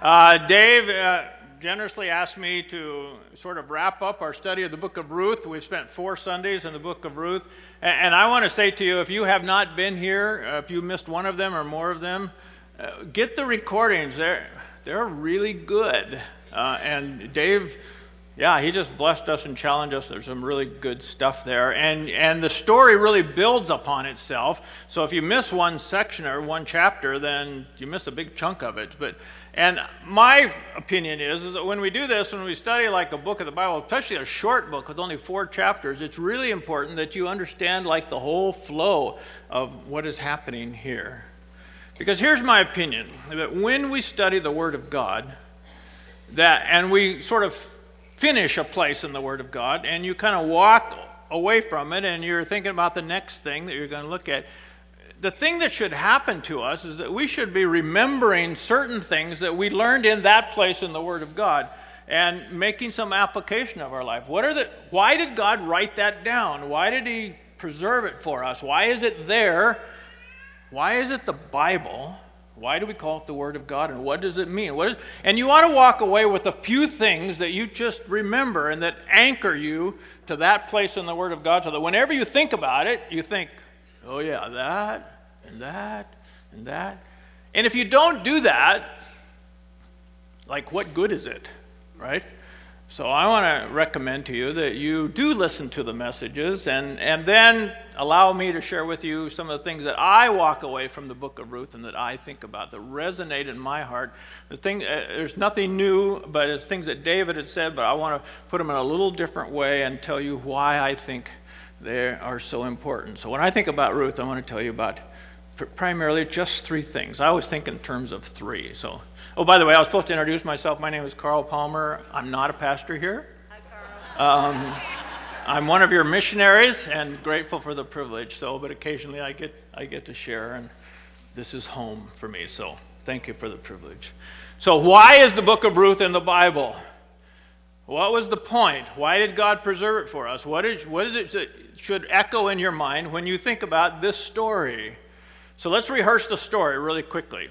Uh, Dave uh, generously asked me to sort of wrap up our study of the book of Ruth. We've spent four Sundays in the book of Ruth. And, and I want to say to you if you have not been here, uh, if you missed one of them or more of them, uh, get the recordings. They're, they're really good. Uh, and Dave yeah, he just blessed us and challenged us. There's some really good stuff there. And, and the story really builds upon itself. So if you miss one section or one chapter, then you miss a big chunk of it. But, and my opinion is, is that when we do this, when we study like a book of the Bible, especially a short book with only four chapters, it's really important that you understand like the whole flow of what is happening here. Because here's my opinion that when we study the Word of God, that, and we sort of finish a place in the Word of God and you kind of walk away from it and you're thinking about the next thing that you're going to look at, the thing that should happen to us is that we should be remembering certain things that we learned in that place in the Word of God and making some application of our life. What are the, why did God write that down? Why did He preserve it for us? Why is it there? Why is it the Bible? Why do we call it the Word of God, and what does it mean? What is, and you ought to walk away with a few things that you just remember and that anchor you to that place in the Word of God so that whenever you think about it, you think, oh, yeah, that, and that, and that. And if you don't do that, like, what good is it, right? So I want to recommend to you that you do listen to the messages and, and then allow me to share with you some of the things that I walk away from the book of Ruth and that I think about that resonate in my heart. The thing, uh, there's nothing new, but it's things that David had said, but I want to put them in a little different way and tell you why I think they are so important. So when I think about Ruth, I want to tell you about primarily just three things. I always think in terms of three. So Oh, by the way, I was supposed to introduce myself. My name is Carl Palmer. I'm not a pastor here. Hi, Carl. Um, I'm one of your missionaries and grateful for the privilege. So, but occasionally I get I get to share, and this is home for me. So, thank you for the privilege. So, why is the book of Ruth in the Bible? What was the point? Why did God preserve it for us? What is, what is it that should echo in your mind when you think about this story? So let's rehearse the story really quickly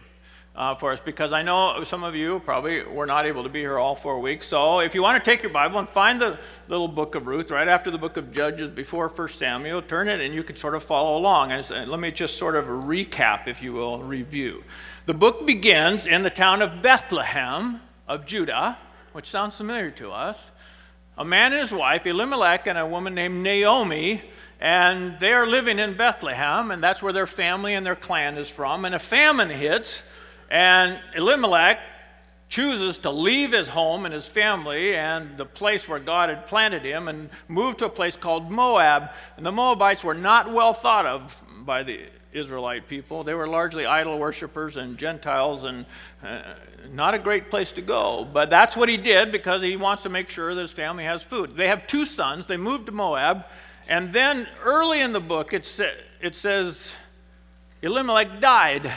uh, for us because I know some of you probably were not able to be here all four weeks. So if you want to take your Bible and find the little book of Ruth right after the book of Judges before 1 Samuel, turn it and you can sort of follow along. And let me just sort of recap, if you will, review. The book begins in the town of Bethlehem of Judah, which sounds familiar to us. A man and his wife, Elimelech, and a woman named Naomi, and they are living in Bethlehem, and that's where their family and their clan is from. And a famine hits, and Elimelech chooses to leave his home and his family and the place where God had planted him and move to a place called Moab. And the Moabites were not well thought of by the Israelite people. They were largely idol worshippers and Gentiles and uh, not a great place to go. But that's what he did because he wants to make sure that his family has food. They have two sons. They moved to Moab. And then early in the book, it, sa- it says Elimelech died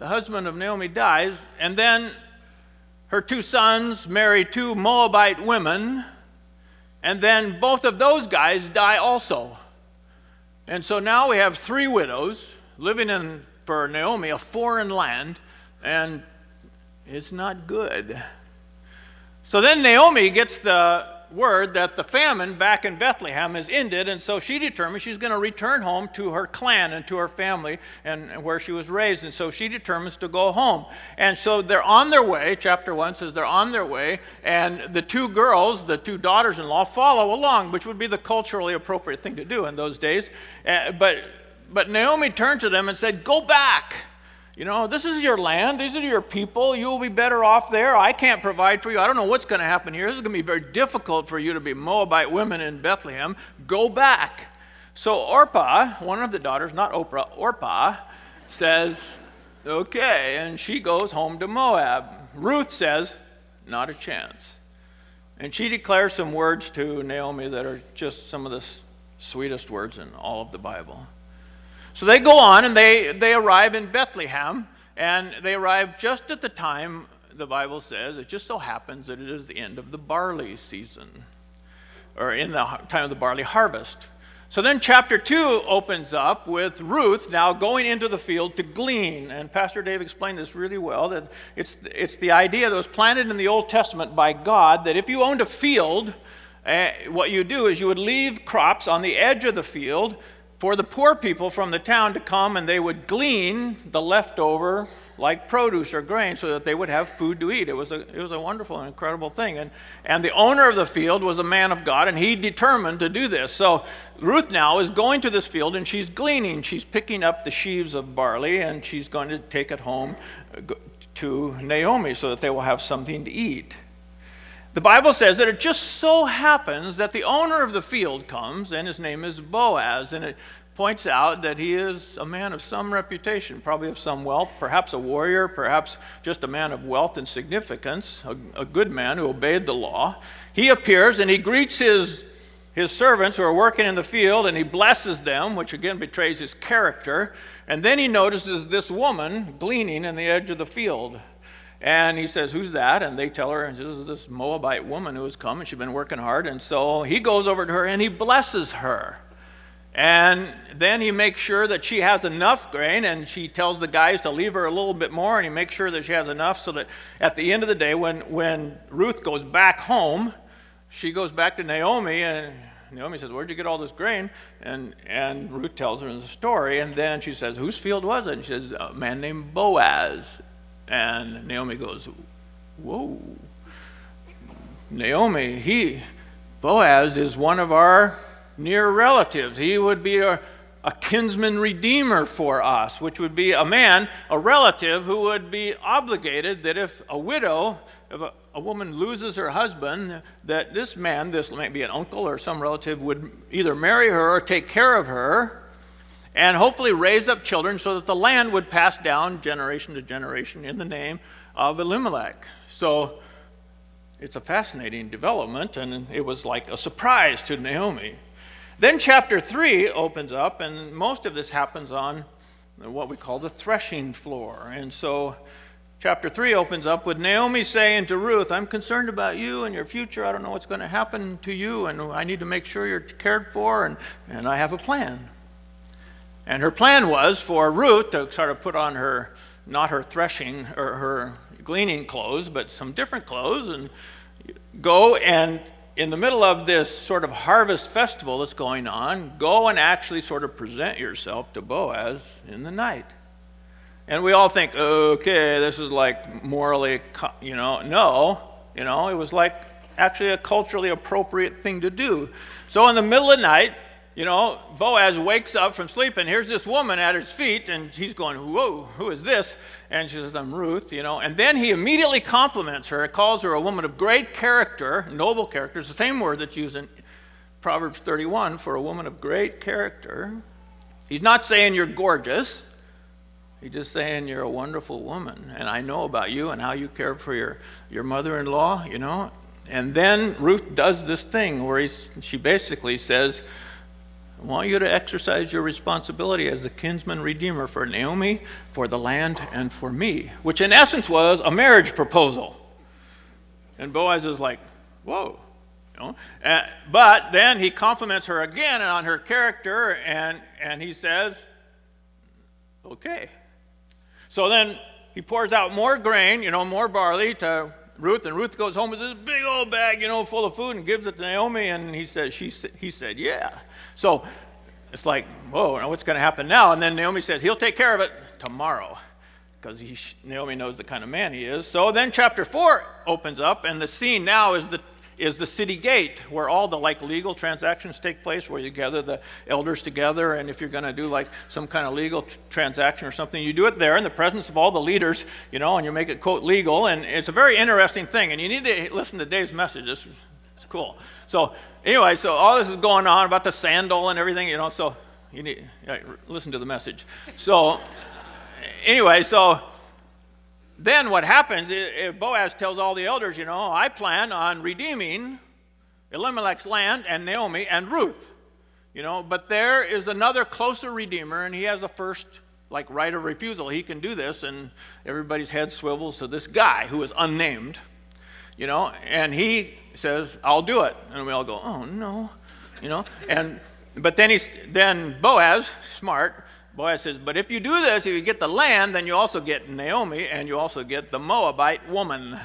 the husband of Naomi dies, and then her two sons marry two Moabite women, and then both of those guys die also. And so now we have three widows living in, for Naomi, a foreign land, and it's not good. So then Naomi gets the word that the famine back in Bethlehem has ended, and so she determines she's going to return home to her clan and to her family and where she was raised. And so she determines to go home. And so they're on their way. Chapter 1 says they're on their way, and the two girls, the two daughters in law, follow along, which would be the culturally appropriate thing to do in those days. Uh, but, but Naomi turned to them and said, Go back. You know, this is your land. These are your people. You will be better off there. I can't provide for you. I don't know what's going to happen here. This is going to be very difficult for you to be Moabite women in Bethlehem. Go back. So Orpah, one of the daughters, not Oprah, Orpah, says, okay. And she goes home to Moab. Ruth says, not a chance. And she declares some words to Naomi that are just some of the sweetest words in all of the Bible. So they go on and they, they arrive in Bethlehem, and they arrive just at the time, the Bible says, it just so happens that it is the end of the barley season, or in the time of the barley harvest. So then, chapter 2 opens up with Ruth now going into the field to glean. And Pastor Dave explained this really well that it's, it's the idea that was planted in the Old Testament by God that if you owned a field, uh, what you do is you would leave crops on the edge of the field for the poor people from the town to come and they would glean the leftover like produce or grain so that they would have food to eat. It was a, it was a wonderful and incredible thing. And, and the owner of the field was a man of God, and he determined to do this. So Ruth now is going to this field and she's gleaning. She's picking up the sheaves of barley and she's going to take it home uh, to Naomi so that they will have something to eat. The Bible says that it just so happens that the owner of the field comes, and his name is Boaz. And it points out that he is a man of some reputation, probably of some wealth, perhaps a warrior, perhaps just a man of wealth and significance, a, a good man who obeyed the law. He appears and he greets his, his servants who are working in the field and he blesses them, which again betrays his character. And then he notices this woman gleaning in the edge of the field. And he says, Who's that? And they tell her, This is this Moabite woman who has come and she's been working hard. And so he goes over to her and he blesses her. And then he makes sure that she has enough grain, and she tells the guys to leave her a little bit more, and he makes sure that she has enough so that at the end of the day, when, when Ruth goes back home, she goes back to Naomi, and Naomi says, Where'd you get all this grain? And, and Ruth tells her the story, and then she says, Whose field was it? And she says, A man named Boaz. And Naomi goes, Whoa. Naomi, he, Boaz is one of our near relatives. He would be a, a kinsman redeemer for us, which would be a man, a relative, who would be obligated that if a widow, if a, a woman loses her husband, that this man, this might be an uncle or some relative, would either marry her or take care of her and hopefully raise up children so that the land would pass down generation to generation in the name of Elimelech. So it's a fascinating development, and it was like a surprise to Naomi. Then chapter 3 opens up, and most of this happens on what we call the threshing floor. And so chapter 3 opens up with Naomi saying to Ruth, I'm concerned about you and your future. I don't know what's going to happen to you, and I need to make sure you're cared for, and, and I have a plan. And her plan was for Ruth to sort of put on her, not her threshing or her gleaning clothes, but some different clothes, and go and in the middle of this sort of harvest festival that's going on, go and actually sort of present yourself to Boaz in the night. And we all think, okay, this is like morally, you know, no, you know, it was like actually a culturally appropriate thing to do. So in the middle of the night, you know, Boaz wakes up from sleep and here's this woman at his feet and he's going, Whoa, who is this? And she says, I'm Ruth, you know. And then he immediately compliments her, He calls her a woman of great character, noble character. It's the same word that's used in Proverbs 31 for a woman of great character. He's not saying you're gorgeous. He's just saying you're a wonderful woman. And I know about you and how you care for your, your mother in law, you know. And then Ruth does this thing where she basically says, I want you to exercise your responsibility as the kinsman redeemer for Naomi, for the land, and for me, which in essence was a marriage proposal. And Boaz is like, whoa. You know? Uh, but then he compliments her again on her character, and, and he says, okay. So then he pours out more grain, you know, more barley to Ruth, and Ruth goes home with this big old bag, you know, full of food, and gives it to Naomi, and he says, she, he said, yeah. So it's like, whoa, what's going to happen now? And then Naomi says, he'll take care of it tomorrow, because Naomi knows the kind of man he is. So then chapter four opens up, and the scene now is the is the city gate where all the like legal transactions take place where you gather the elders together and if you're going to do like some kind of legal t- transaction or something you do it there in the presence of all the leaders you know and you make it quote legal and it's a very interesting thing and you need to listen to dave's message cool so anyway so all this is going on about the sandal and everything you know so you need yeah, listen to the message so anyway so then what happens is Boaz tells all the elders, you know, I plan on redeeming Elimelech's land and Naomi and Ruth. You know, but there is another closer redeemer, and he has a first like right of refusal. He can do this, and everybody's head swivels to this guy who is unnamed. You know, and he says, I'll do it. And we all go, oh no. You know, and But then he's then Boaz, smart, Boaz says, But if you do this, if you get the land, then you also get Naomi and you also get the Moabite woman.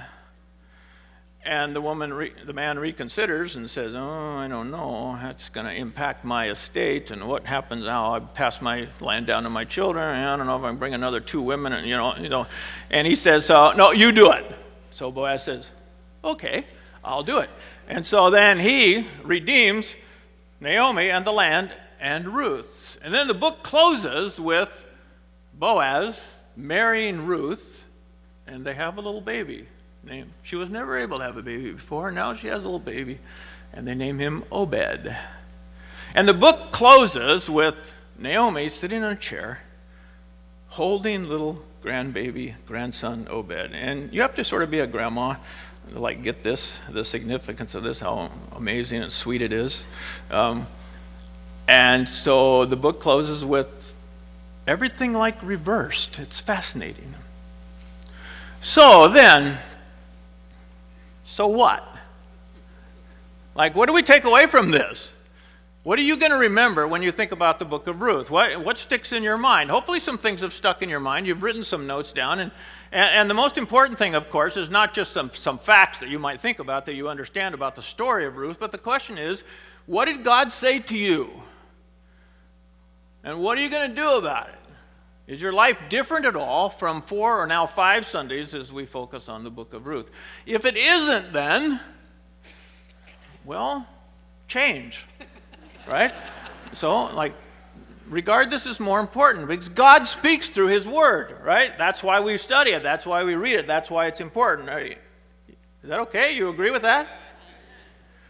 And the woman, re, the man reconsiders and says, "Oh, I don't know. That's going to impact my estate, and what happens now? I pass my land down to my children, I don't know if I can bring another two women, and you know, you know." And he says, uh, "No, you do it." So Boaz says, "Okay, I'll do it." And so then he redeems Naomi and the land and Ruth. And then the book closes with Boaz marrying Ruth, and they have a little baby name. She was never able to have a baby before. Now she has a little baby, and they name him Obed. And the book closes with Naomi sitting on a chair, holding little grandbaby, grandson Obed. And you have to sort of be a grandma like get this, the significance of this, how amazing and sweet it is. Um, and so the book closes with everything like reversed. It's fascinating. So then, so what? Like, what do we take away from this? What are you going to remember when you think about the book of Ruth? What, what sticks in your mind? Hopefully, some things have stuck in your mind. You've written some notes down. And, and, and, the most important thing, of course, is not just some, some facts that you might think about that you understand about the story of Ruth, but the question is what did God say to you? And what are you going to do about it? Is your life different at all from four or now five Sundays as we focus on the book of Ruth? If it isn't, then, well, change, right? So, like, regard this as more important because God speaks through His Word, right? That's why we study it. That's why we read it. That's why it's important. You, Is that okay? You agree with that?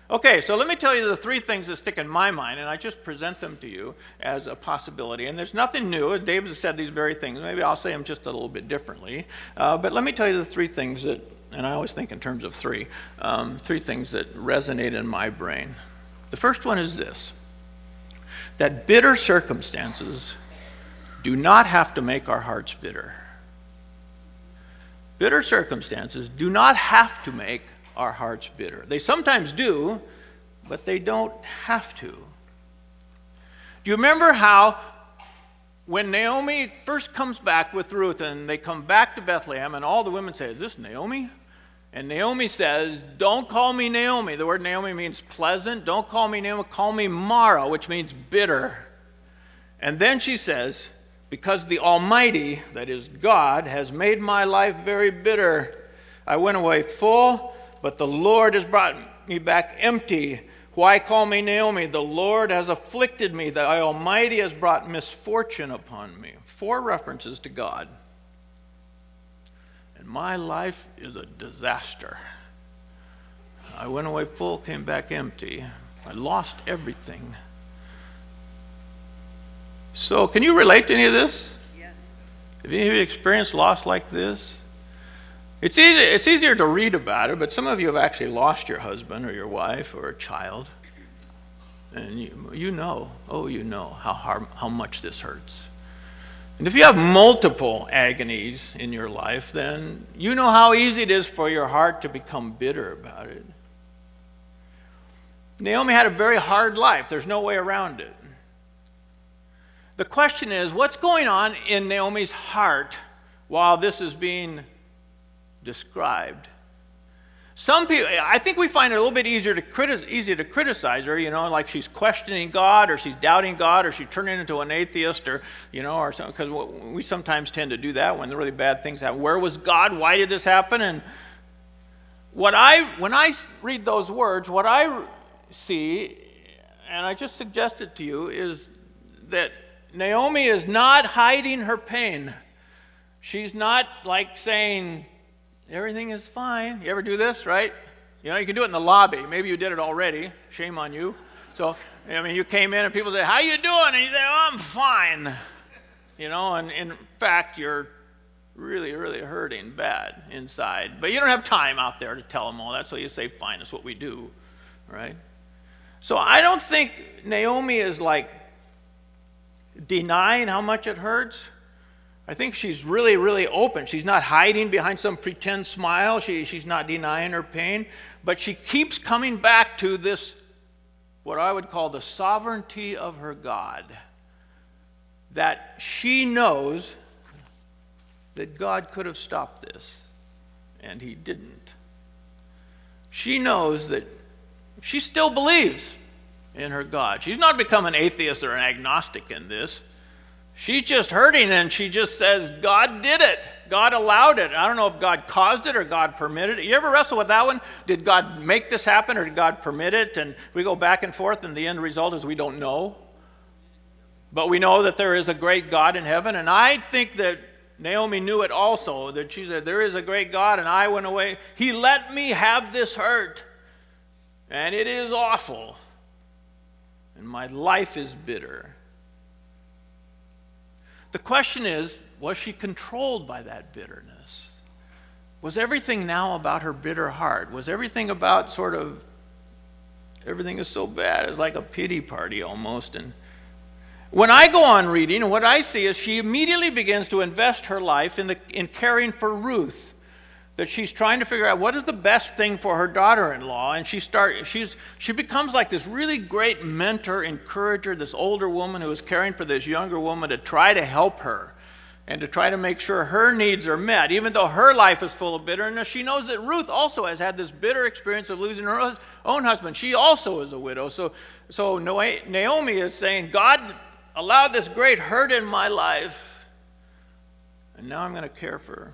Okay, so let me tell you the three things that stick in my mind, and I just present them to you as a possibility. And there's nothing new. David has said these very things. Maybe I'll say them just a little bit differently. Uh, but let me tell you the three things that, and I always think in terms of three, um, three things that resonate in my brain. The first one is this that bitter circumstances do not have to make our hearts bitter. Bitter circumstances do not have to make our hearts bitter. They sometimes do, but they don't have to. Do you remember how when Naomi first comes back with Ruth and they come back to Bethlehem and all the women say, Is this Naomi? And Naomi says, Don't call me Naomi. The word Naomi means pleasant. Don't call me Naomi. Call me Mara, which means bitter. And then she says, Because the Almighty, that is God, has made my life very bitter. I went away full but the Lord has brought me back empty. Why call me Naomi? The Lord has afflicted me. The Almighty has brought misfortune upon me. Four references to God. And my life is a disaster. I went away full, came back empty. I lost everything. So, can you relate to any of this? Yes. Have any of you experienced loss like this? It's, easy, it's easier to read about it, but some of you have actually lost your husband or your wife or a child. And you, you know, oh, you know how, hard, how much this hurts. And if you have multiple agonies in your life, then you know how easy it is for your heart to become bitter about it. Naomi had a very hard life, there's no way around it. The question is what's going on in Naomi's heart while this is being described. Some people, I think we find it a little bit easier to easier to criticize her, you know, like she's questioning God or she's doubting God or she's turning into an atheist or, you know, or something, because we sometimes tend to do that when the really bad things happen. Where was God? Why did this happen? And what I, when I read those words, what I see, and I just suggested to you, is that Naomi is not hiding her pain. She's not like saying, everything is fine. You ever do this, right? You know, you can do it in the lobby. Maybe you did it already. Shame on you. So, I mean, you came in and people say, How you doing? And you say, oh, I'm fine. You know, and in fact, you're really, really hurting bad inside. But you don't have time out there to tell them all that, so you say, Fine, that's what we do, right? So I don't think Naomi is like denying how much it hurts. I think she's really, really open. She's not hiding behind some pretend smile. She, she's not denying her pain. But she keeps coming back to this what I would call the sovereignty of her God. That she knows that God could have stopped this, and He didn't. She knows that she still believes in her God. She's not become an atheist or an agnostic in this. She's just hurting and she just says, God did it. God allowed it. I don't know if God caused it or God permitted it. You ever wrestle with that one? Did God make this happen or did God permit it? And we go back and forth, and the end result is we don't know. But we know that there is a great God in heaven, and I think that Naomi knew it also, that she said, There is a great God, and I went away. He let me have this hurt, and it is awful, and my life is bitter. The question is was she controlled by that bitterness? Was everything now about her bitter heart? Was everything about sort of everything is so bad? It's like a pity party almost. And when I go on reading, what I see is she immediately begins to invest her life in, the, in caring for Ruth. That she's trying to figure out what is the best thing for her daughter-in-law, and she start she's she becomes like this really great mentor, encourager, this older woman who is caring for this younger woman to try to help her and to try to make sure her needs are met, even though her life is full of bitterness. She knows that Ruth also has had this bitter experience of losing her own husband. She also is a widow. So, so Naomi is saying, God allowed this great hurt in my life, and now I'm going to care for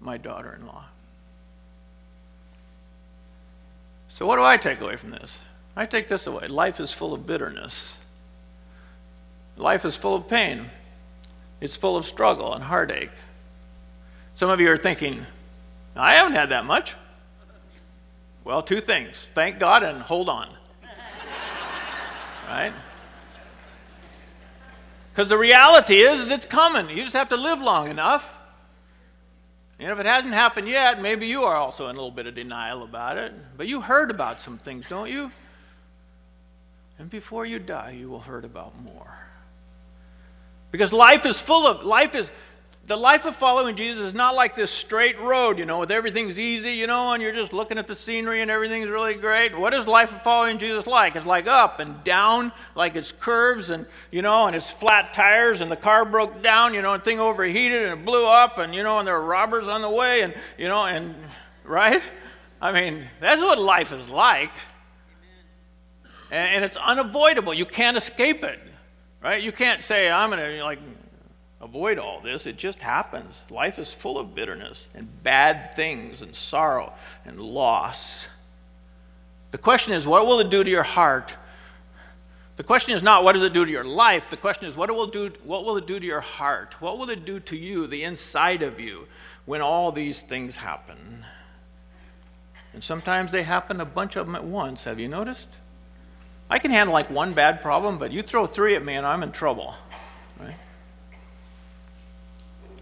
my daughter in law. So, what do I take away from this? I take this away. Life is full of bitterness, life is full of pain. It's full of struggle and heartache. Some of you are thinking, I haven't had that much. Well, two things thank God and hold on. right? Because the reality is, is, it's coming. You just have to live long enough. And if it hasn't happened yet, maybe you are also in a little bit of denial about it. But you heard about some things, don't you? And before you die, you will heard about more. Because life is full of, life is, the life of following Jesus is not like this straight road, you know, with everything's easy, you know, and you're just looking at the scenery and everything's really great. What is life of following Jesus like? It's like up and down, like it's curves and, you know, and it's flat tires and the car broke down, you know, and thing overheated and it blew up and, you know, and there are robbers on the way and, you know, and, right? I mean, that's what life is like. And, and it's unavoidable. You can't escape it. Right? You can't say, I'm going to like avoid all this. It just happens. Life is full of bitterness and bad things and sorrow and loss. The question is, what will it do to your heart? The question is not what does it do to your life? The question is what, will do, what will it do to your heart? What will it do to you, the inside of you, when all these things happen? And sometimes they happen a bunch of them at once. Have you noticed? I can handle like one bad problem, but you throw three at me and I'm in trouble.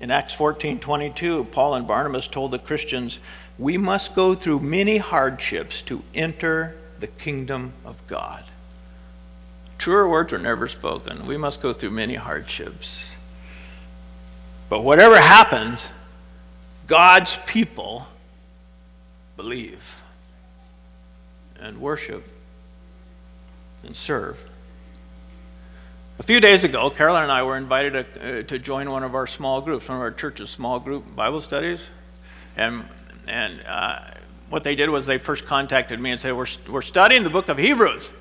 In Acts 14 22, Paul and Barnabas told the Christians, We must go through many hardships to enter the kingdom of God. Truer words were never spoken. We must go through many hardships. But whatever happens, God's people believe and worship and serve. A few days ago, Carolyn and I were invited to, uh, to join one of our small groups, one of our church's small group Bible studies. And, and uh, what they did was they first contacted me and said, We're, we're studying the book of Hebrews.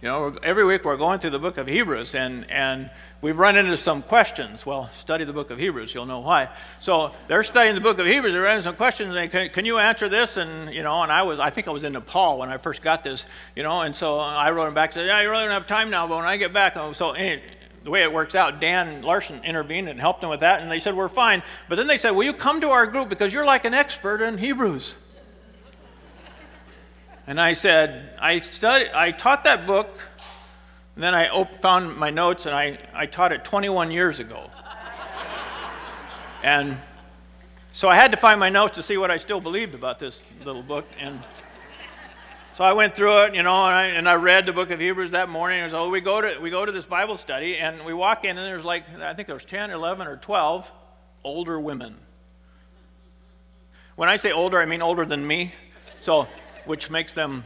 You know, every week we're going through the book of Hebrews, and, and we've run into some questions. Well, study the book of Hebrews, you'll know why. So they're studying the book of Hebrews, they ran into some questions, and they, can, can you answer this? And, you know, and I was, I think I was in Nepal when I first got this, you know, and so I wrote them back and said, yeah, you really don't have time now, but when I get back, oh, so anyway, the way it works out, Dan Larson intervened and helped them with that, and they said, we're fine. But then they said, will you come to our group because you're like an expert in Hebrews. And I said, I, studied, I taught that book, and then I op- found my notes, and I, I taught it 21 years ago. and so I had to find my notes to see what I still believed about this little book. And so I went through it, you know, and I, and I read the book of Hebrews that morning. And so we go, to, we go to this Bible study, and we walk in, and there's like, I think there's 10, 11, or 12 older women. When I say older, I mean older than me. So which makes them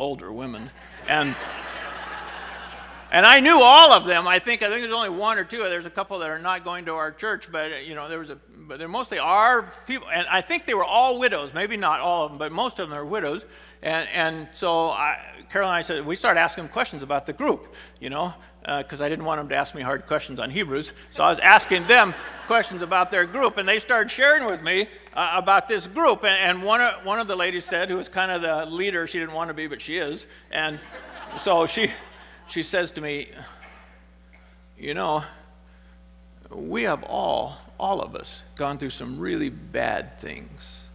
older women. And and I knew all of them. I think I think there's only one or two. There's a couple that are not going to our church, but you know there was a but they're mostly our people, and I think they were all widows. Maybe not all of them, but most of them are widows. And and so I, Carol and I said we started asking them questions about the group, you know, because uh, I didn't want them to ask me hard questions on Hebrews. So I was asking them questions about their group, and they started sharing with me uh, about this group. And, and one of one of the ladies said, who was kind of the leader, she didn't want to be, but she is, and so she she says to me, you know, we have all, all of us, gone through some really bad things.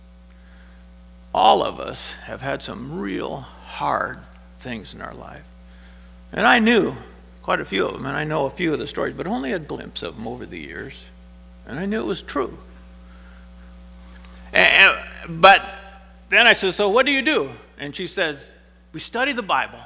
All of us have had some real hard things in our life. And I knew quite a few of them, and I know a few of the stories, but only a glimpse of them over the years. And I knew it was true. And, but then I said, So what do you do? And she says, We study the Bible.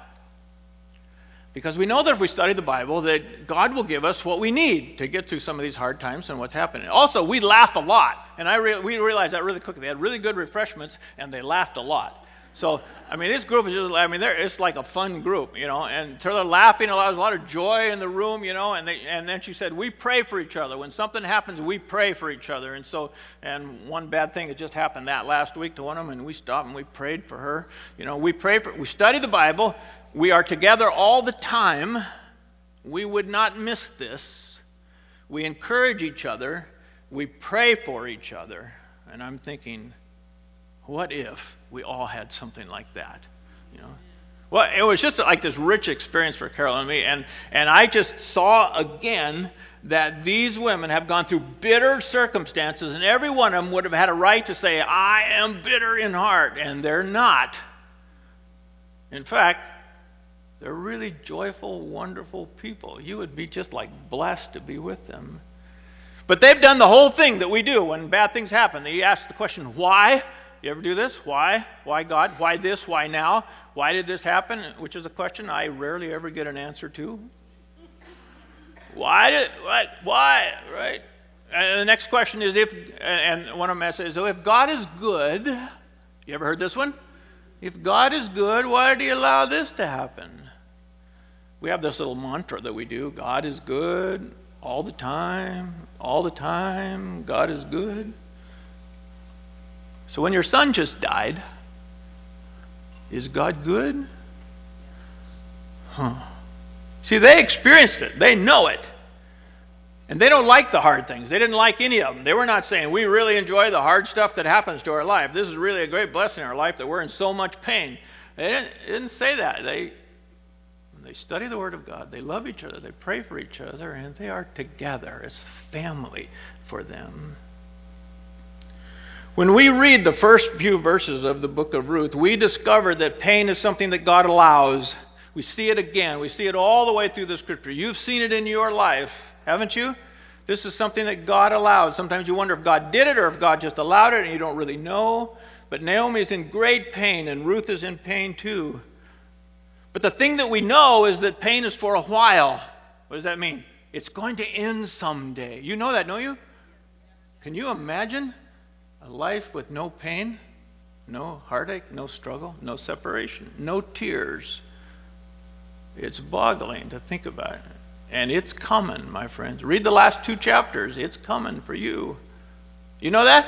Because we know that if we study the Bible, that God will give us what we need to get through some of these hard times and what's happening. Also, we laugh a lot. And I re- we realized that really quickly. They had really good refreshments, and they laughed a lot. So, I mean, this group is just, I mean, it's like a fun group, you know, and so they're laughing a lot. There's a lot of joy in the room, you know, and, they, and then she said, we pray for each other. When something happens, we pray for each other. And so, and one bad thing that just happened that last week to one of them, and we stopped and we prayed for her. You know, we pray for, we study the Bible, we are together all the time. We would not miss this. We encourage each other. We pray for each other. And I'm thinking, what if we all had something like that? You know? Well, it was just like this rich experience for Carol and me. And, and I just saw again that these women have gone through bitter circumstances, and every one of them would have had a right to say, I am bitter in heart, and they're not. In fact, they're really joyful, wonderful people. You would be just like blessed to be with them. But they've done the whole thing that we do when bad things happen. They ask the question, why? You ever do this? Why? Why God? Why this? Why now? Why did this happen? Which is a question I rarely ever get an answer to. Why did, what, why, right? And the next question is if, and one of them says, so if God is good, you ever heard this one? If God is good, why did he allow this to happen? we have this little mantra that we do God is good all the time, all the time, God is good. So when your son just died, is God good? Huh. See, they experienced it, they know it. And they don't like the hard things. They didn't like any of them. They were not saying, We really enjoy the hard stuff that happens to our life. This is really a great blessing in our life that we're in so much pain. They didn't, they didn't say that. They, they study the Word of God, they love each other, they pray for each other, and they are together as family for them. When we read the first few verses of the book of Ruth, we discover that pain is something that God allows. We see it again. We see it all the way through the scripture. You've seen it in your life, haven't you? This is something that God allows. Sometimes you wonder if God did it or if God just allowed it and you don't really know. But Naomi is in great pain and Ruth is in pain too. But the thing that we know is that pain is for a while. What does that mean? It's going to end someday. You know that, don't you? Can you imagine a life with no pain, no heartache, no struggle, no separation, no tears? It's boggling to think about it. And it's coming, my friends. Read the last two chapters. It's coming for you. You know that?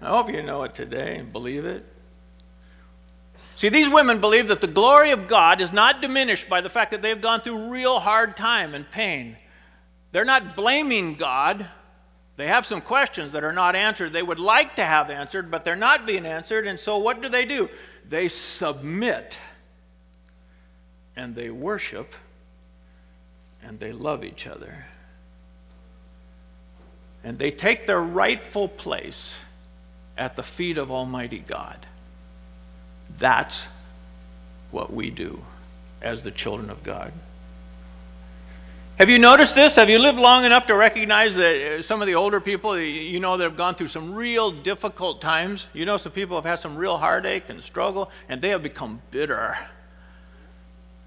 I hope you know it today and believe it. See, these women believe that the glory of God is not diminished by the fact that they've gone through real hard time and pain. They're not blaming God. They have some questions that are not answered. They would like to have answered, but they're not being answered. And so what do they do? They submit and they worship and they love each other. And they take their rightful place at the feet of Almighty God. That's what we do as the children of God. Have you noticed this? Have you lived long enough to recognize that uh, some of the older people, you know, that have gone through some real difficult times? You know, some people have had some real heartache and struggle, and they have become bitter.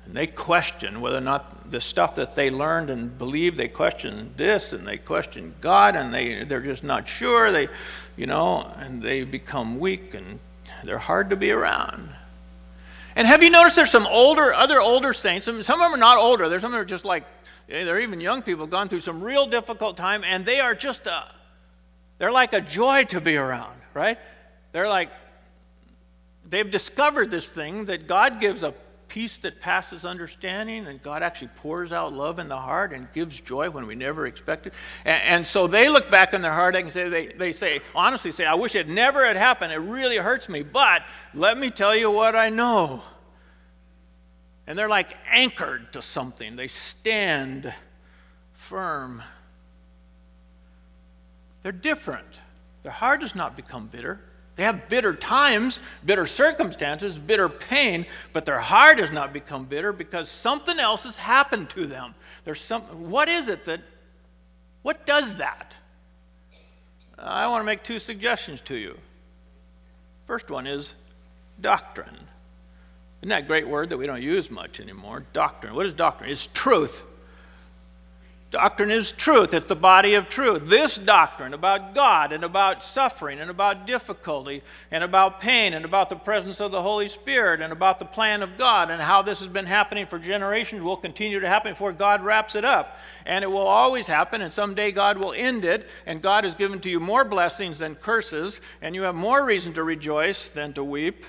And they question whether or not the stuff that they learned and believed, they question this and they question God, and they, they're just not sure. They, you know, and they become weak and they're hard to be around. And have you noticed there's some older, other older saints, some, some of them are not older, there's some them are just like, they're even young people, gone through some real difficult time, and they are just a, they're like a joy to be around, right? They're like, they've discovered this thing that God gives a peace that passes understanding, and God actually pours out love in the heart and gives joy when we never expect it. And, and so they look back in their heart and say, they, they say, honestly say, I wish it never had happened. It really hurts me, but let me tell you what I know. And they're like anchored to something, they stand firm. They're different. Their heart does not become bitter. They have bitter times, bitter circumstances, bitter pain, but their heart has not become bitter because something else has happened to them. There's some, what is it that, what does that? I want to make two suggestions to you. First one is doctrine. Isn't that a great word that we don't use much anymore? Doctrine. What is doctrine? It's truth. Doctrine is truth. It's the body of truth. This doctrine about God and about suffering and about difficulty and about pain and about the presence of the Holy Spirit and about the plan of God and how this has been happening for generations will continue to happen before God wraps it up. And it will always happen, and someday God will end it, and God has given to you more blessings than curses, and you have more reason to rejoice than to weep.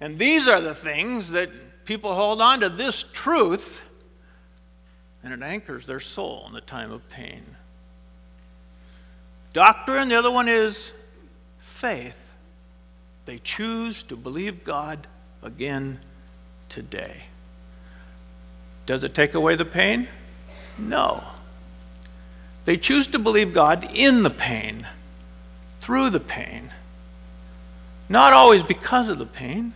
And these are the things that people hold on to this truth and it anchors their soul in the time of pain. Doctrine, the other one is faith. They choose to believe God again today. Does it take away the pain? No. They choose to believe God in the pain, through the pain. Not always because of the pain,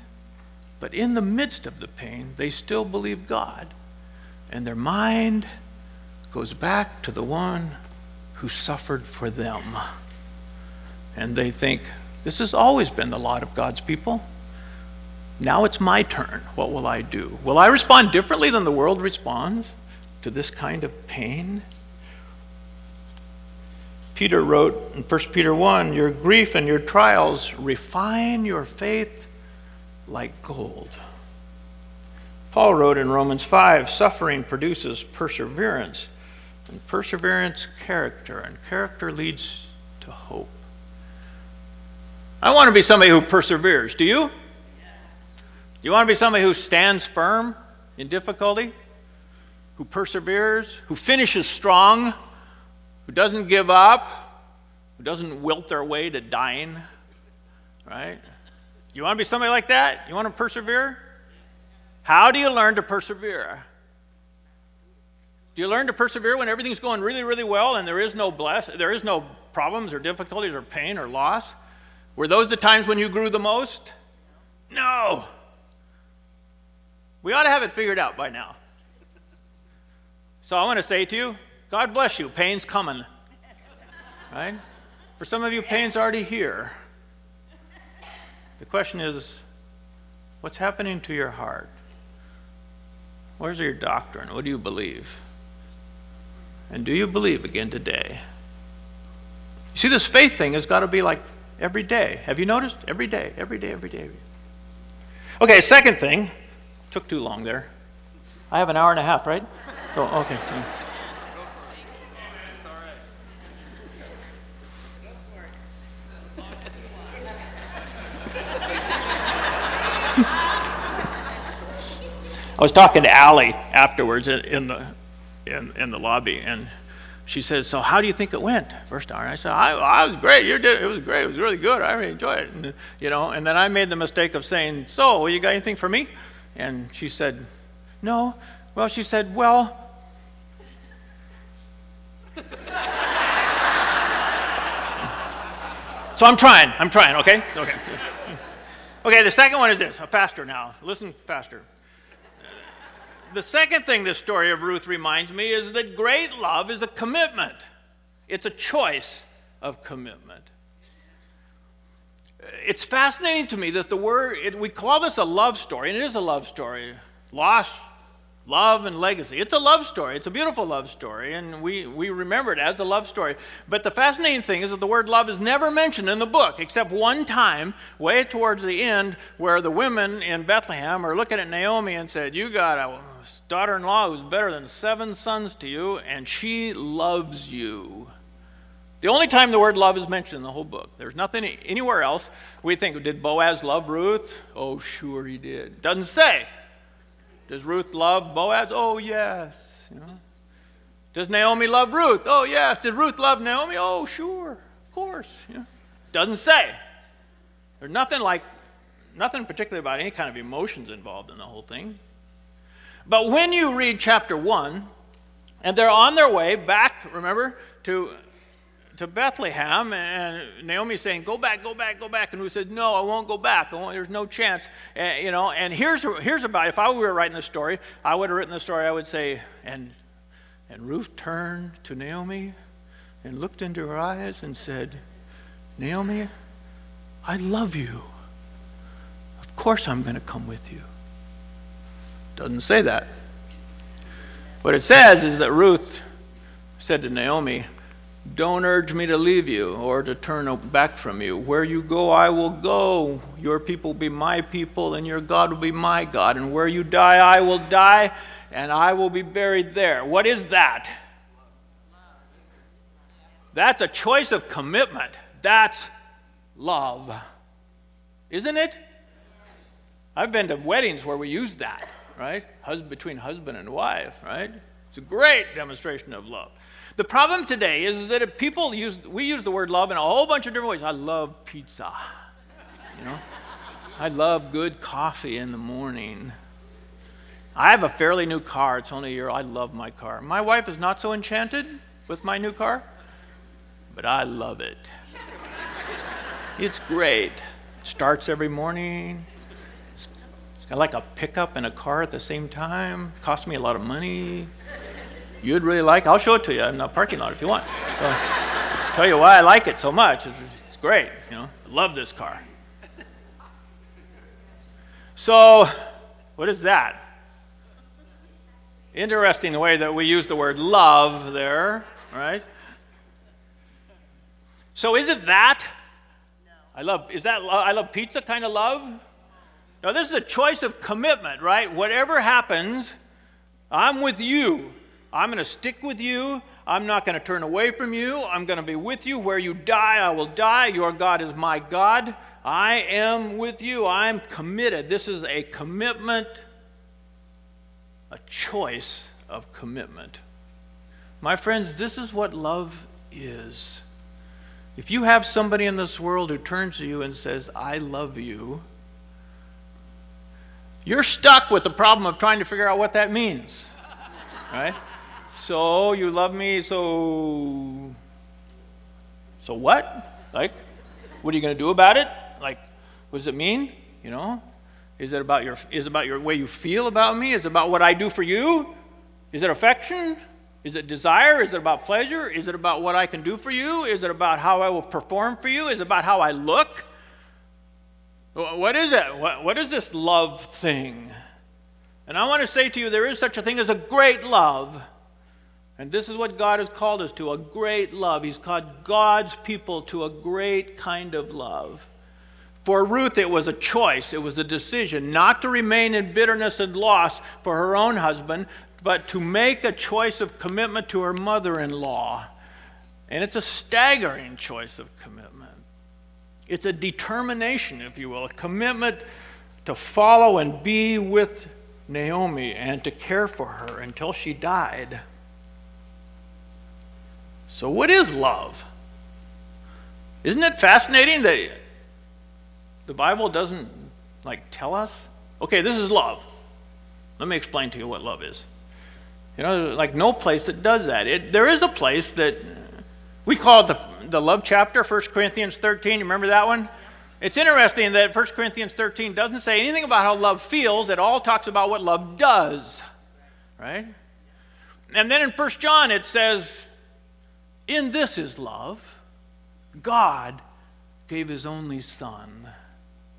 but in the midst of the pain, they still believe God and their mind goes back to the one who suffered for them. And they think, this has always been the lot of God's people. Now it's my turn. What will I do? Will I respond differently than the world responds to this kind of pain? Peter wrote in 1 Peter 1 Your grief and your trials refine your faith like gold. Paul wrote in Romans 5 suffering produces perseverance, and perseverance, character, and character leads to hope. I want to be somebody who perseveres. Do you? Do you want to be somebody who stands firm in difficulty? Who perseveres? Who finishes strong? Who doesn't give up? Who doesn't wilt their way to dying? Right? You want to be somebody like that? You want to persevere? How do you learn to persevere? Do you learn to persevere when everything's going really, really well and there is no bless, there is no problems or difficulties or pain or loss? Were those the times when you grew the most? No. We ought to have it figured out by now. So I want to say to you, God bless you. Pain's coming. Right? For some of you, pain's already here. The question is, what's happening to your heart? Where's your doctrine? What do you believe? And do you believe again today? You see, this faith thing has got to be like every day. Have you noticed? Every day, every day, every day. Okay, second thing. Took too long there. I have an hour and a half, right? Oh, okay. I was talking to Allie afterwards in the, in, in the lobby, and she says, "So how do you think it went first hour?" I said, "I, I was great. You did. It was great. It was really good. I really enjoyed it." And, you know, and then I made the mistake of saying, "So, you got anything for me?" And she said, "No." Well, she said, "Well." so I'm trying. I'm trying. Okay. Okay. Okay. The second one is this. Faster now. Listen faster the second thing this story of Ruth reminds me is that great love is a commitment, it's a choice of commitment. It's fascinating to me that the word, it, we call this a love story, and it is a love story. Loss, Love and legacy. It's a love story. It's a beautiful love story, and we, we remember it as a love story. But the fascinating thing is that the word love is never mentioned in the book, except one time, way towards the end, where the women in Bethlehem are looking at Naomi and said, You got a daughter in law who's better than seven sons to you, and she loves you. The only time the word love is mentioned in the whole book. There's nothing anywhere else. We think, did Boaz love Ruth? Oh, sure he did. Doesn't say. Does Ruth love Boaz? Oh, yes. You know? Does Naomi love Ruth? Oh, yes. Did Ruth love Naomi? Oh, sure. Of course. You know? Doesn't say. There's nothing like, nothing particularly about any kind of emotions involved in the whole thing. But when you read chapter 1, and they're on their way back, remember, to to Bethlehem, and Naomi's saying, "Go back, go back, go back," and we said, "No, I won't go back. there's no chance." And, you know, and here's here's about if I were writing the story, I would have written the story. I would say, and and Ruth turned to Naomi and looked into her eyes and said, "Naomi, I love you. Of course, I'm going to come with you." Doesn't say that. What it says is that Ruth said to Naomi. Don't urge me to leave you or to turn back from you. Where you go, I will go. Your people will be my people, and your God will be my God. And where you die, I will die, and I will be buried there. What is that? That's a choice of commitment. That's love. Isn't it? I've been to weddings where we use that, right? Husband between husband and wife, right? It's a great demonstration of love. The problem today is that if people use, we use the word love in a whole bunch of different ways. I love pizza. You know, I love good coffee in the morning. I have a fairly new car. It's only a year. I love my car. My wife is not so enchanted with my new car, but I love it. It's great. It starts every morning. It's like a pickup and a car at the same time. Cost me a lot of money you'd really like. I'll show it to you in the parking lot if you want. So, tell you why I like it so much. It's, it's great. You know, love this car. So, what is that? Interesting the way that we use the word love there, right? So, is it that? No. I love. Is that I love pizza kind of love? No, this is a choice of commitment, right? Whatever happens, I'm with you. I'm going to stick with you. I'm not going to turn away from you. I'm going to be with you. Where you die, I will die. Your God is my God. I am with you. I'm committed. This is a commitment, a choice of commitment. My friends, this is what love is. If you have somebody in this world who turns to you and says, I love you, you're stuck with the problem of trying to figure out what that means. Right? So you love me, so. So what? Like, what are you going to do about it? Like, what does it mean? You know? Is it about your is it about your way you feel about me? Is it about what I do for you? Is it affection? Is it desire? Is it about pleasure? Is it about what I can do for you? Is it about how I will perform for you? Is it about how I look? What is it? What, what is this love thing? And I want to say to you, there is such a thing as a great love. And this is what God has called us to a great love. He's called God's people to a great kind of love. For Ruth, it was a choice, it was a decision not to remain in bitterness and loss for her own husband, but to make a choice of commitment to her mother in law. And it's a staggering choice of commitment. It's a determination, if you will, a commitment to follow and be with Naomi and to care for her until she died. So, what is love? Isn't it fascinating that the Bible doesn't like tell us? Okay, this is love. Let me explain to you what love is. You know, like no place that does that. It, there is a place that we call it the, the love chapter, 1 Corinthians 13. You remember that one? It's interesting that 1 Corinthians 13 doesn't say anything about how love feels, it all talks about what love does, right? And then in 1 John it says, in this is love. God gave his only Son.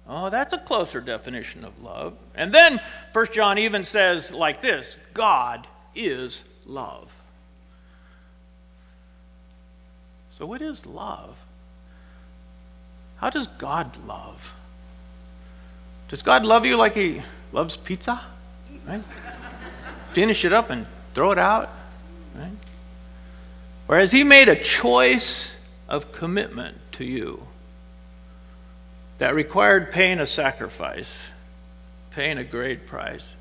Oh, that's a closer definition of love. And then 1 John even says like this God is love. So, what is love? How does God love? Does God love you like He loves pizza? Right? Finish it up and throw it out? Right? Or has He made a choice of commitment to you that required paying a sacrifice, paying a great price?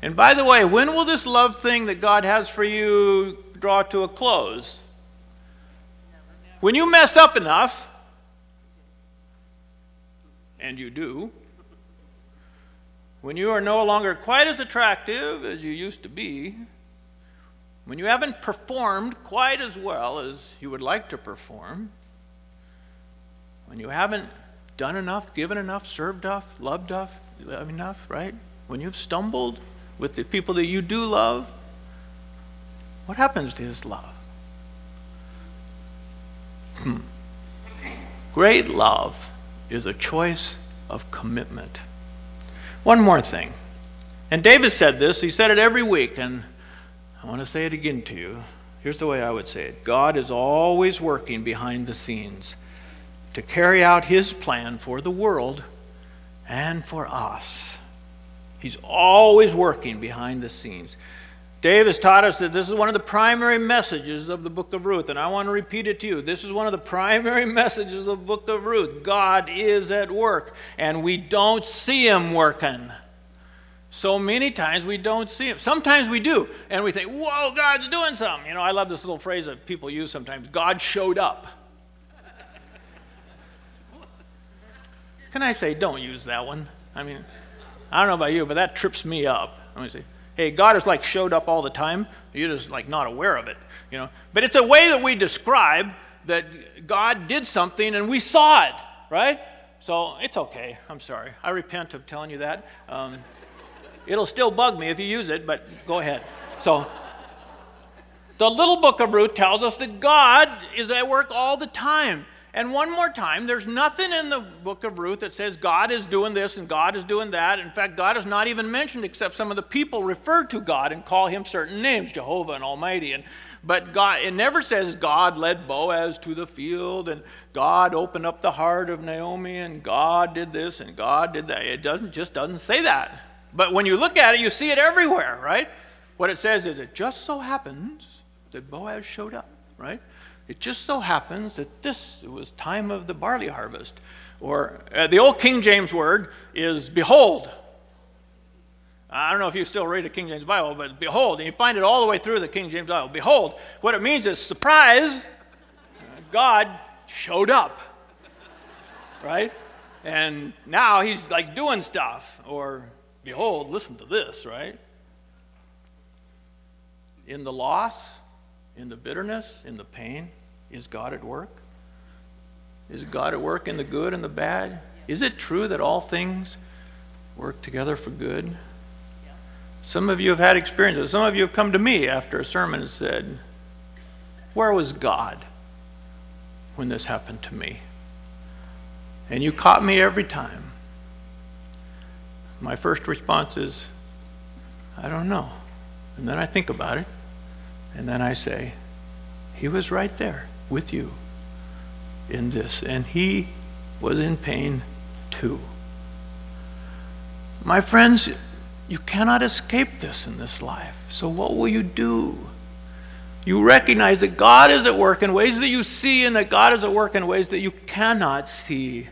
And by the way, when will this love thing that God has for you draw to a close? When you mess up enough, and you do, when you are no longer quite as attractive as you used to be, when you haven't performed quite as well as you would like to perform, when you haven't done enough, given enough, served enough, loved enough, enough, right? When you've stumbled with the people that you do love, what happens to his love? Hmm. Great love is a choice of commitment. One more thing. And David said this, he said it every week, and I want to say it again to you. Here's the way I would say it God is always working behind the scenes to carry out his plan for the world and for us. He's always working behind the scenes. Dave has taught us that this is one of the primary messages of the book of Ruth, and I want to repeat it to you. This is one of the primary messages of the book of Ruth. God is at work, and we don't see him working. So many times we don't see him. Sometimes we do, and we think, whoa, God's doing something. You know, I love this little phrase that people use sometimes God showed up. Can I say, don't use that one? I mean, I don't know about you, but that trips me up. Let me see. Hey, God has like showed up all the time. You're just like not aware of it, you know. But it's a way that we describe that God did something and we saw it, right? So it's okay. I'm sorry. I repent of telling you that. Um, it'll still bug me if you use it, but go ahead. So the little book of Ruth tells us that God is at work all the time. And one more time, there's nothing in the book of Ruth that says God is doing this and God is doing that. In fact, God is not even mentioned except some of the people refer to God and call him certain names, Jehovah and Almighty. And, but God, it never says God led Boaz to the field and God opened up the heart of Naomi and God did this and God did that. It doesn't just doesn't say that. But when you look at it, you see it everywhere, right? What it says is it just so happens that Boaz showed up, right? It just so happens that this was time of the barley harvest. Or uh, the old King James word is behold. I don't know if you still read the King James Bible, but behold, and you find it all the way through the King James Bible. Behold, what it means is surprise, God showed up, right? And now he's like doing stuff. Or behold, listen to this, right? In the loss, in the bitterness, in the pain? Is God at work? Is God at work in the good and the bad? Is it true that all things work together for good? Some of you have had experiences. Some of you have come to me after a sermon and said, Where was God when this happened to me? And you caught me every time. My first response is, I don't know. And then I think about it. And then I say, He was right there with you in this. And He was in pain too. My friends, you cannot escape this in this life. So, what will you do? You recognize that God is at work in ways that you see, and that God is at work in ways that you cannot see.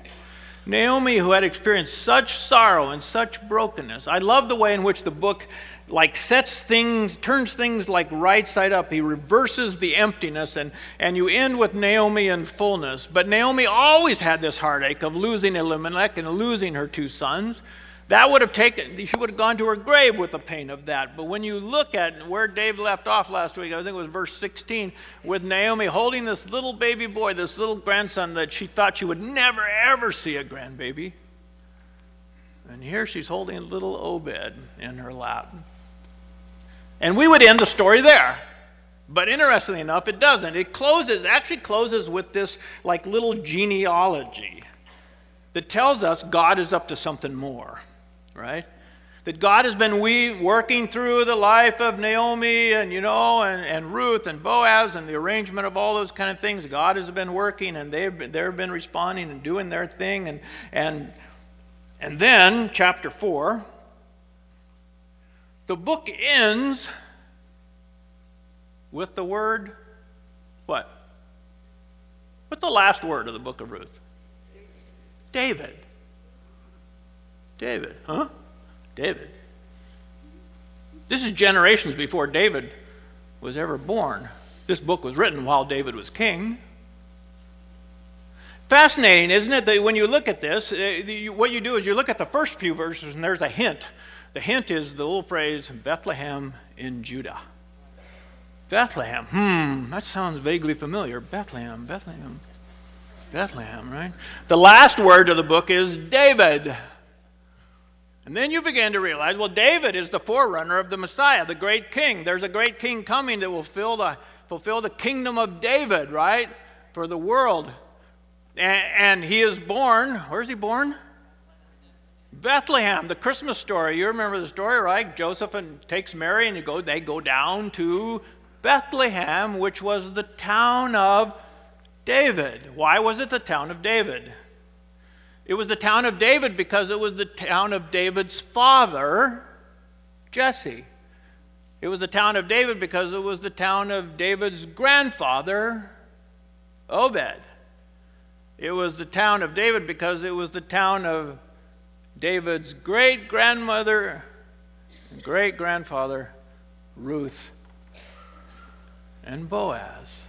Naomi, who had experienced such sorrow and such brokenness, I love the way in which the book like sets things, turns things like right side up. He reverses the emptiness, and, and you end with Naomi in fullness. But Naomi always had this heartache of losing Elimelech and losing her two sons. That would have taken, she would have gone to her grave with the pain of that. But when you look at where Dave left off last week, I think it was verse 16, with Naomi holding this little baby boy, this little grandson that she thought she would never, ever see a grandbaby. And here she's holding little Obed in her lap. And we would end the story there. But interestingly enough, it doesn't. It closes, actually closes with this like little genealogy. that tells us God is up to something more, right? That God has been we working through the life of Naomi and you know and, and Ruth and Boaz and the arrangement of all those kind of things. God has been working and they've been, they've been responding and doing their thing and and and then chapter four. The book ends with the word what? What's the last word of the book of Ruth? David. David, huh? David. This is generations before David was ever born. This book was written while David was king. Fascinating, isn't it, that when you look at this, uh, what you do is you look at the first few verses and there's a hint. The hint is the little phrase, Bethlehem in Judah. Bethlehem, hmm, that sounds vaguely familiar. Bethlehem, Bethlehem, Bethlehem, right? The last word of the book is David. And then you begin to realize, well, David is the forerunner of the Messiah, the great king. There's a great king coming that will fill the, fulfill the kingdom of David, right? For the world. And, he is born, where's he born? Bethlehem, the Christmas story. You remember the story, right? Joseph and takes Mary and go, they go down to Bethlehem, which was the town of David. Why was it the town of David? It was the town of David because it was the town of David's father, Jesse. It was the town of David because it was the town of David's grandfather, Obed. It was the town of David because it was the town of David's great grandmother, great grandfather, Ruth, and Boaz.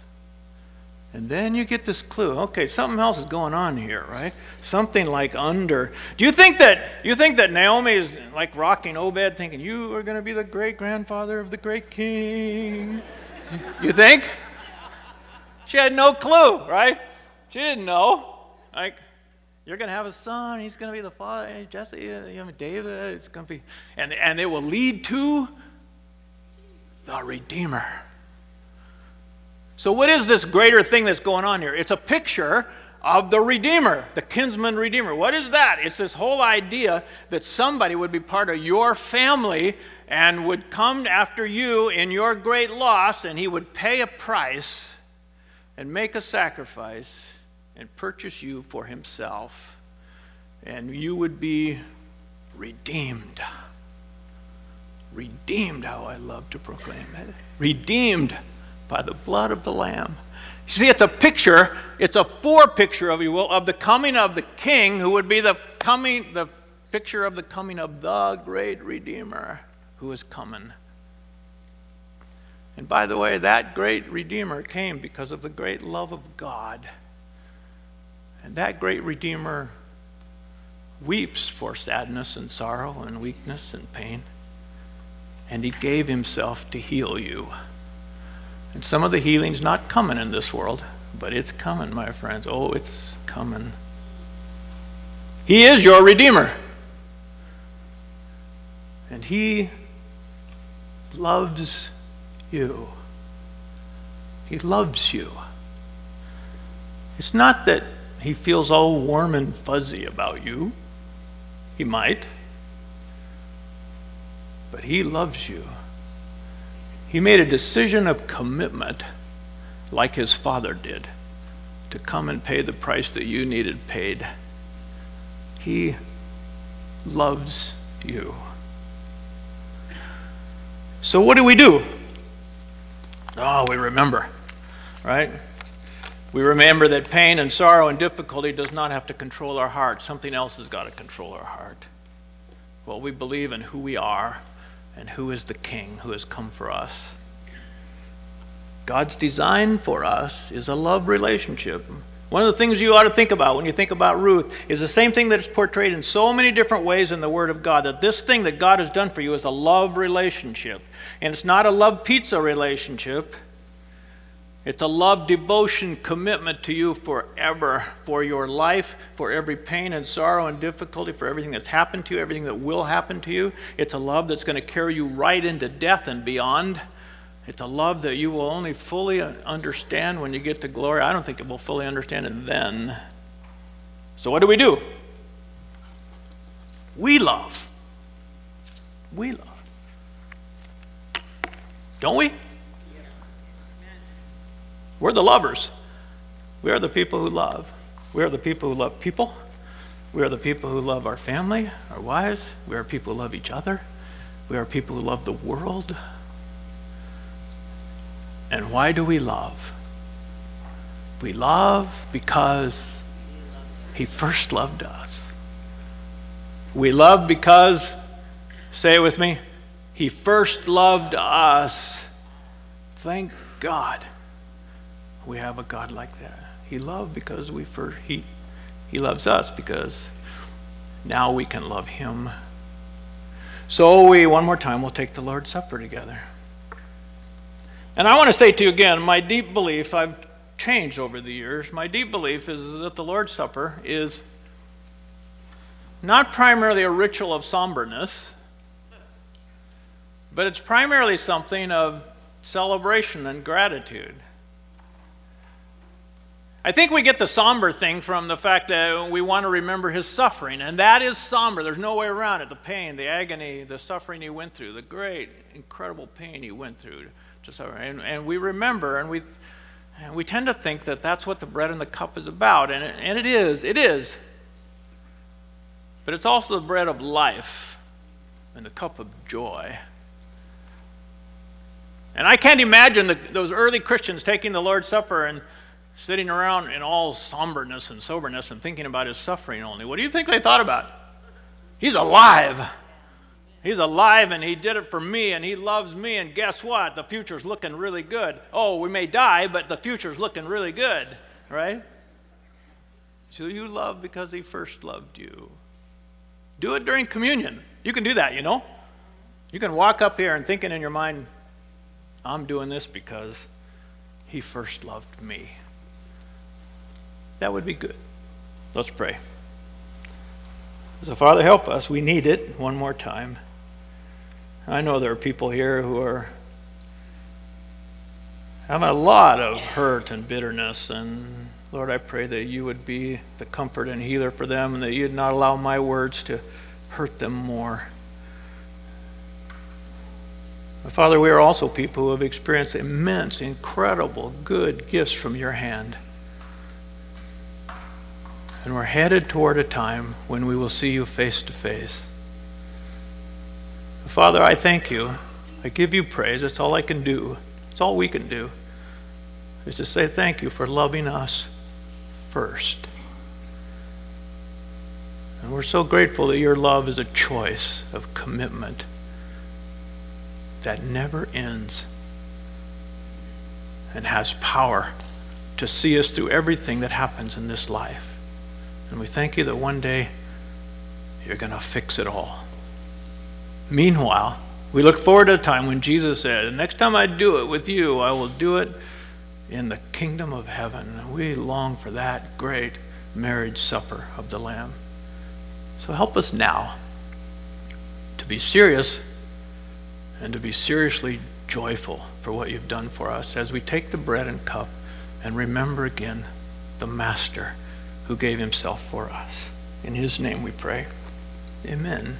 And then you get this clue. Okay, something else is going on here, right? Something like under. Do you think that you think that Naomi is like rocking Obed, thinking you are going to be the great grandfather of the great king? You think? She had no clue, right? She didn't know. Like, you're going to have a son. He's going to be the father. Jesse, uh, you have David. It's going to be, and and it will lead to the Redeemer. So, what is this greater thing that's going on here? It's a picture of the Redeemer, the kinsman Redeemer. What is that? It's this whole idea that somebody would be part of your family and would come after you in your great loss, and he would pay a price and make a sacrifice and purchase you for himself. And you would be redeemed. Redeemed, how I love to proclaim it. Redeemed by the blood of the Lamb. You see, it's a picture, it's a forepicture, if you will, of the coming of the King, who would be the coming, the picture of the coming of the great Redeemer who is coming. And by the way, that great Redeemer came because of the great love of God. And that great Redeemer weeps for sadness and sorrow and weakness and pain. And he gave himself to heal you. And some of the healing's not coming in this world, but it's coming, my friends. Oh, it's coming. He is your Redeemer. And He loves you. He loves you. It's not that He feels all warm and fuzzy about you. He might. But He loves you. He made a decision of commitment, like his father did, to come and pay the price that you needed paid. He loves you. So, what do we do? Oh, we remember, right? We remember that pain and sorrow and difficulty does not have to control our heart. Something else has got to control our heart. Well, we believe in who we are and who is the King who has come for us. God's design for us is a love relationship. One of the things you ought to think about when you think about Ruth is the same thing that is portrayed in so many different ways in the Word of God that this thing that God has done for you is a love relationship. And it's not a love pizza relationship, it's a love, devotion, commitment to you forever, for your life, for every pain and sorrow and difficulty, for everything that's happened to you, everything that will happen to you. It's a love that's going to carry you right into death and beyond. It's a love that you will only fully understand when you get to glory. I don't think it will fully understand it then. So, what do we do? We love. We love. Don't we? We're the lovers. We are the people who love. We are the people who love people. We are the people who love our family, our wives. We are people who love each other. We are people who love the world. And why do we love? We love because He first loved us. We love because, say it with me, He first loved us. Thank God we have a God like that. He loved because we first, He, he loves us because now we can love Him. So we, one more time, we'll take the Lord's Supper together. And I want to say to you again, my deep belief, I've changed over the years. My deep belief is that the Lord's Supper is not primarily a ritual of somberness, but it's primarily something of celebration and gratitude. I think we get the somber thing from the fact that we want to remember his suffering, and that is somber. There's no way around it. The pain, the agony, the suffering he went through, the great, incredible pain he went through to suffer. And, and we remember, and we, and we tend to think that that's what the bread and the cup is about, and it, and it is. It is. But it's also the bread of life and the cup of joy. And I can't imagine the, those early Christians taking the Lord's Supper and sitting around in all somberness and soberness and thinking about his suffering only. What do you think they thought about? He's alive. He's alive and he did it for me and he loves me. And guess what? The future's looking really good. Oh, we may die, but the future's looking really good, right? So you love because he first loved you. Do it during communion. You can do that, you know? You can walk up here and thinking in your mind, I'm doing this because he first loved me. That would be good. Let's pray. So, Father, help us. We need it one more time. I know there are people here who are having a lot of hurt and bitterness. And Lord, I pray that you would be the comfort and healer for them and that you'd not allow my words to hurt them more. But Father, we are also people who have experienced immense, incredible, good gifts from your hand. And we're headed toward a time when we will see you face to face. Father, I thank you. I give you praise. That's all I can do. It's all we can do, is to say thank you for loving us first. And we're so grateful that your love is a choice of commitment that never ends and has power to see us through everything that happens in this life. And we thank you that one day you're going to fix it all. Meanwhile, we look forward to a time when Jesus said, next time I do it with you, I will do it in the kingdom of heaven. We long for that great marriage supper of the Lamb. So help us now to be serious and to be seriously joyful for what you've done for us as we take the bread and cup and remember again the Master who gave himself for us. In his name we pray. Amen.